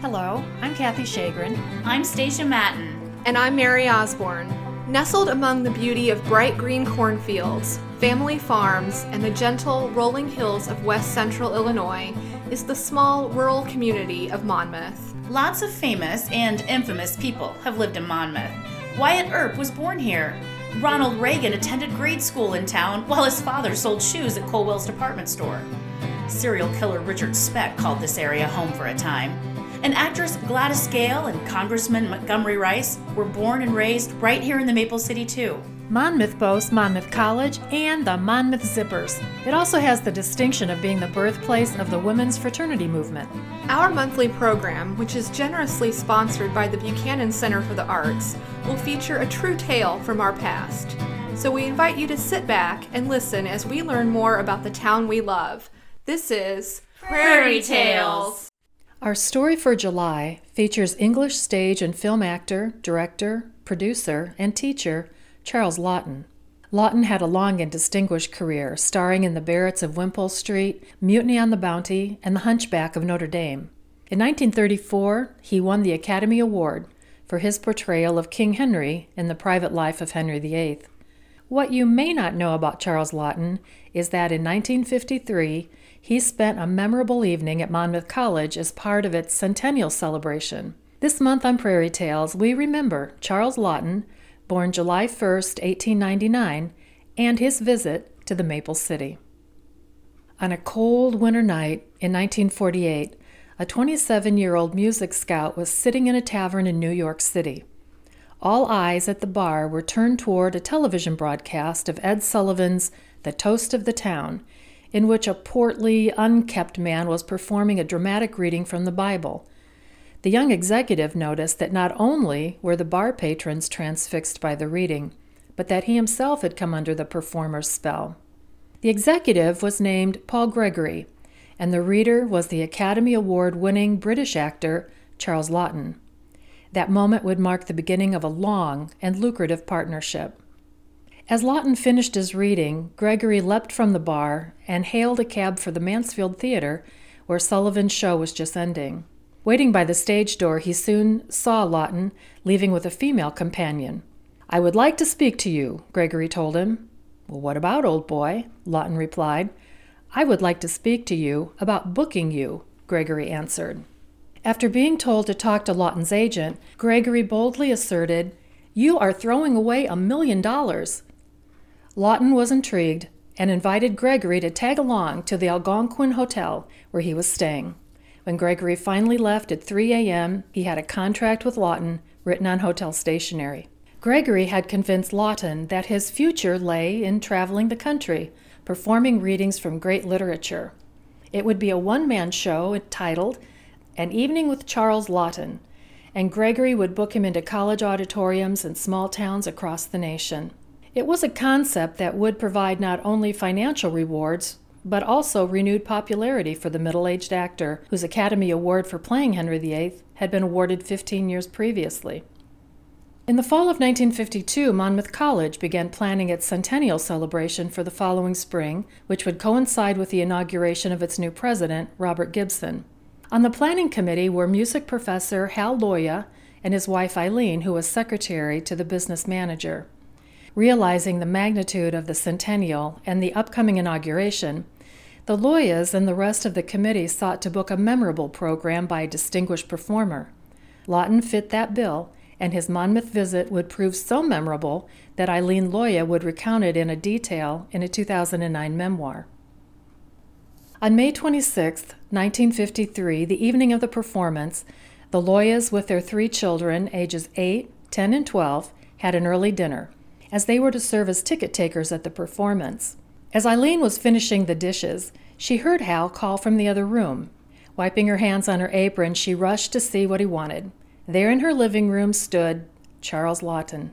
Hello, I'm Kathy Shagrin. I'm Stacia Matten. And I'm Mary Osborne. Nestled among the beauty of bright green cornfields, family farms, and the gentle rolling hills of west central Illinois is the small rural community of Monmouth. Lots of famous and infamous people have lived in Monmouth. Wyatt Earp was born here. Ronald Reagan attended grade school in town while his father sold shoes at Colwell's department store. Serial killer Richard Speck called this area home for a time. And actress Gladys Gale and Congressman Montgomery Rice were born and raised right here in the Maple City, too. Monmouth boasts Monmouth College and the Monmouth Zippers. It also has the distinction of being the birthplace of the women's fraternity movement. Our monthly program, which is generously sponsored by the Buchanan Center for the Arts, will feature a true tale from our past. So we invite you to sit back and listen as we learn more about the town we love. This is Prairie Tales. Our story for July features English stage and film actor, director, producer, and teacher Charles Laughton. Laughton had a long and distinguished career, starring in The Barretts of Wimpole Street, Mutiny on the Bounty, and The Hunchback of Notre Dame. In 1934, he won the Academy Award for his portrayal of King Henry in The Private Life of Henry VIII. What you may not know about Charles Laughton is that in 1953 he spent a memorable evening at Monmouth College as part of its centennial celebration. This month on Prairie Tales, we remember Charles Laughton, born July 1, 1899, and his visit to the Maple City. On a cold winter night in 1948, a 27 year old music scout was sitting in a tavern in New York City. All eyes at the bar were turned toward a television broadcast of Ed Sullivan's The Toast of the Town in which a portly, unkept man was performing a dramatic reading from the Bible. The young executive noticed that not only were the bar patrons transfixed by the reading, but that he himself had come under the performer's spell. The executive was named Paul Gregory, and the reader was the Academy Award winning British actor Charles Laughton. That moment would mark the beginning of a long and lucrative partnership. As Laughton finished his reading, Gregory leapt from the bar and hailed a cab for the Mansfield Theater, where Sullivan's show was just ending. Waiting by the stage door, he soon saw Laughton leaving with a female companion. I would like to speak to you, Gregory told him. Well, what about, old boy? Laughton replied. I would like to speak to you about booking you, Gregory answered. After being told to talk to Laughton's agent, Gregory boldly asserted, You are throwing away a million dollars. Laughton was intrigued and invited Gregory to tag along to the Algonquin Hotel where he was staying. When Gregory finally left at 3 a.m., he had a contract with Laughton written on hotel stationery. Gregory had convinced Laughton that his future lay in traveling the country, performing readings from great literature. It would be a one man show entitled An Evening with Charles Laughton, and Gregory would book him into college auditoriums in small towns across the nation. It was a concept that would provide not only financial rewards, but also renewed popularity for the middle aged actor whose Academy Award for playing Henry VIII had been awarded 15 years previously. In the fall of 1952, Monmouth College began planning its centennial celebration for the following spring, which would coincide with the inauguration of its new president, Robert Gibson. On the planning committee were music professor Hal Loya and his wife Eileen, who was secretary to the business manager. Realizing the magnitude of the centennial and the upcoming inauguration, the Loyas and the rest of the committee sought to book a memorable program by a distinguished performer. Laughton fit that bill, and his Monmouth visit would prove so memorable that Eileen Loya would recount it in a detail in a 2009 memoir. On May 26, 1953, the evening of the performance, the Loyas, with their three children, ages 8, 10, and 12, had an early dinner as they were to serve as ticket takers at the performance. As Eileen was finishing the dishes, she heard Hal call from the other room. Wiping her hands on her apron, she rushed to see what he wanted. There in her living room stood Charles Laughton.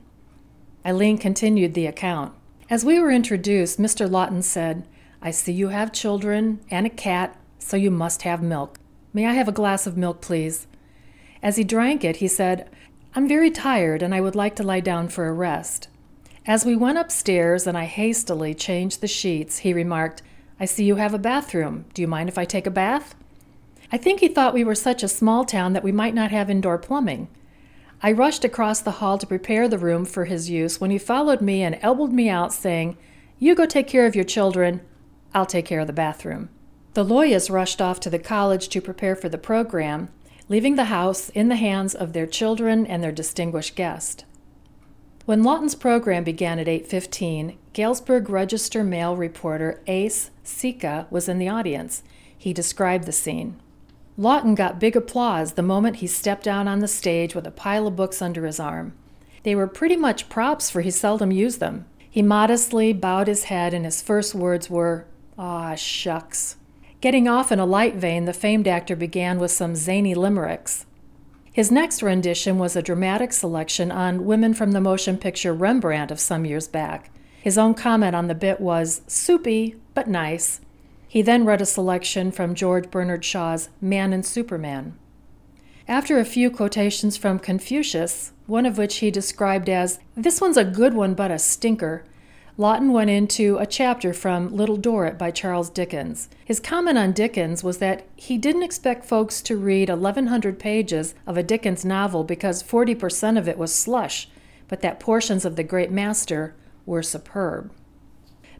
Eileen continued the account. As we were introduced, Mr. Laughton said, I see you have children and a cat, so you must have milk. May I have a glass of milk, please? As he drank it, he said, I'm very tired and I would like to lie down for a rest. As we went upstairs and I hastily changed the sheets, he remarked, I see you have a bathroom. Do you mind if I take a bath? I think he thought we were such a small town that we might not have indoor plumbing. I rushed across the hall to prepare the room for his use when he followed me and elbowed me out, saying, You go take care of your children. I'll take care of the bathroom. The Loyas rushed off to the college to prepare for the program, leaving the house in the hands of their children and their distinguished guest. When Laughton's program began at 8:15, Galesburg Register Mail reporter Ace Sika was in the audience. He described the scene. Laughton got big applause the moment he stepped out on the stage with a pile of books under his arm. They were pretty much props, for he seldom used them. He modestly bowed his head, and his first words were, Ah, shucks. Getting off in a light vein, the famed actor began with some zany limericks. His next rendition was a dramatic selection on women from the motion picture Rembrandt of some years back. His own comment on the bit was soupy, but nice. He then read a selection from George Bernard Shaw's Man and Superman. After a few quotations from Confucius, one of which he described as, This one's a good one, but a stinker, Laughton went into a chapter from Little Dorrit by Charles Dickens. His comment on Dickens was that he didn't expect folks to read 1,100 pages of a Dickens novel because 40% of it was slush, but that portions of the great master were superb.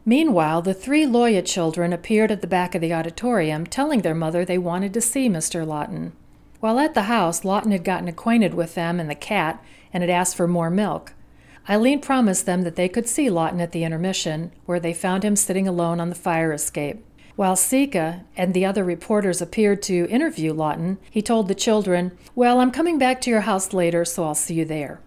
Meanwhile, the three Loya children appeared at the back of the auditorium, telling their mother they wanted to see Mr. Laughton. While at the house, Laughton had gotten acquainted with them and the cat and had asked for more milk. Eileen promised them that they could see Laughton at the intermission, where they found him sitting alone on the fire escape. While Sika and the other reporters appeared to interview Laughton, he told the children, Well, I'm coming back to your house later, so I'll see you there.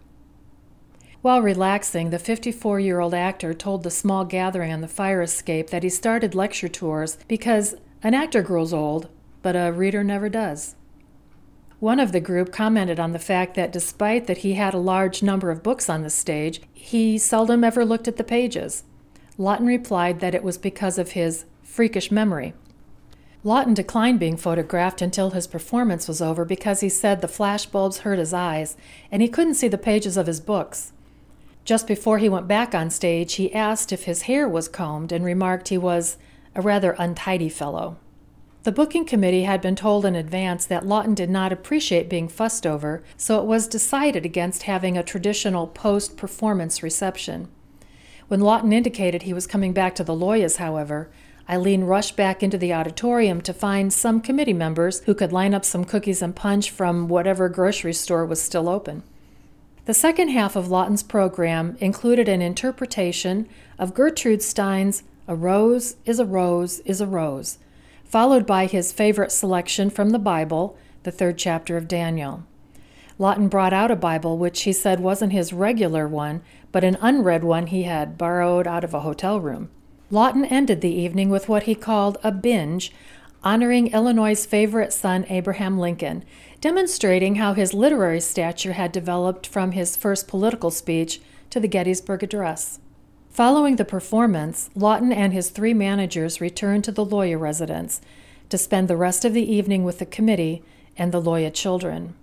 While relaxing, the 54 year old actor told the small gathering on the fire escape that he started lecture tours because an actor grows old, but a reader never does. One of the group commented on the fact that despite that he had a large number of books on the stage, he seldom ever looked at the pages. Laughton replied that it was because of his freakish memory. Laughton declined being photographed until his performance was over because he said the flashbulbs hurt his eyes and he couldn't see the pages of his books. Just before he went back on stage, he asked if his hair was combed and remarked he was a rather untidy fellow. The booking committee had been told in advance that Laughton did not appreciate being fussed over, so it was decided against having a traditional post performance reception. When Laughton indicated he was coming back to the Loyas, however, Eileen rushed back into the auditorium to find some committee members who could line up some cookies and punch from whatever grocery store was still open. The second half of Laughton's program included an interpretation of Gertrude Stein's A Rose is a Rose is a Rose followed by his favorite selection from the Bible, the third chapter of Daniel. Laughton brought out a Bible which he said wasn't his regular one, but an unread one he had borrowed out of a hotel room. Laughton ended the evening with what he called a binge, honoring Illinois' favorite son, Abraham Lincoln, demonstrating how his literary stature had developed from his first political speech to the Gettysburg Address. Following the performance, Laughton and his three managers returned to the Loya residence to spend the rest of the evening with the committee and the Loya children.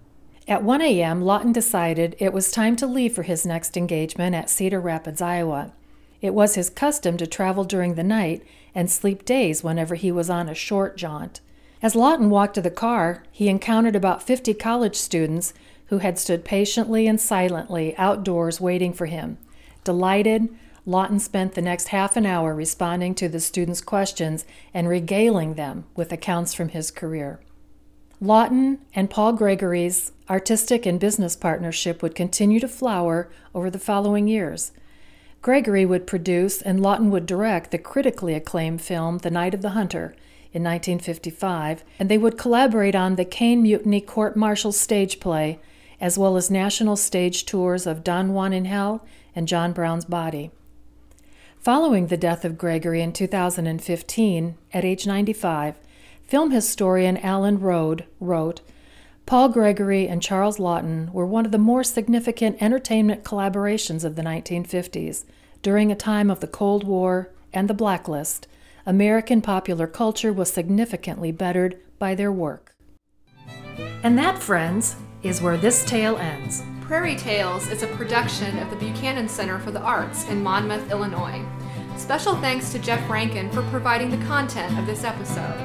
At 1 a.m., Laughton decided it was time to leave for his next engagement at Cedar Rapids, Iowa. It was his custom to travel during the night and sleep days whenever he was on a short jaunt. As Laughton walked to the car, he encountered about 50 college students who had stood patiently and silently outdoors waiting for him. Delighted, Laughton spent the next half an hour responding to the students' questions and regaling them with accounts from his career. Laughton and Paul Gregory's artistic and business partnership would continue to flower over the following years. Gregory would produce and Laughton would direct the critically acclaimed film The Night of the Hunter in 1955, and they would collaborate on the Caine Mutiny court martial stage play, as well as national stage tours of Don Juan in Hell and John Brown's Body. Following the death of Gregory in 2015, at age 95, film historian Alan Rode wrote Paul Gregory and Charles Laughton were one of the more significant entertainment collaborations of the 1950s. During a time of the Cold War and the Blacklist, American popular culture was significantly bettered by their work. And that, friends, is where this tale ends. Prairie Tales is a production of the Buchanan Center for the Arts in Monmouth, Illinois. Special thanks to Jeff Rankin for providing the content of this episode.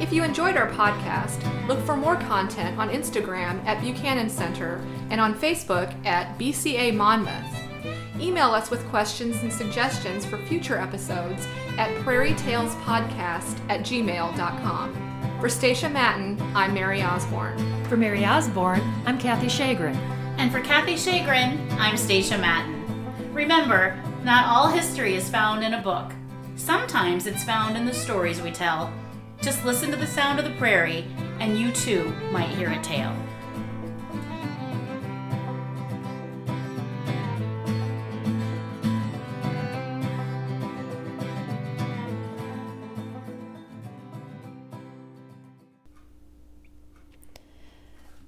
If you enjoyed our podcast, look for more content on Instagram at Buchanan Center and on Facebook at BCA Monmouth. Email us with questions and suggestions for future episodes at prairietalespodcast at gmail.com. For Stacia Matten, I'm Mary Osborne. For Mary Osborne, I'm Kathy Shagrin. And for Kathy Shagrin, I'm Stacia Matten. Remember, not all history is found in a book. Sometimes it's found in the stories we tell. Just listen to the sound of the prairie, and you too might hear a tale.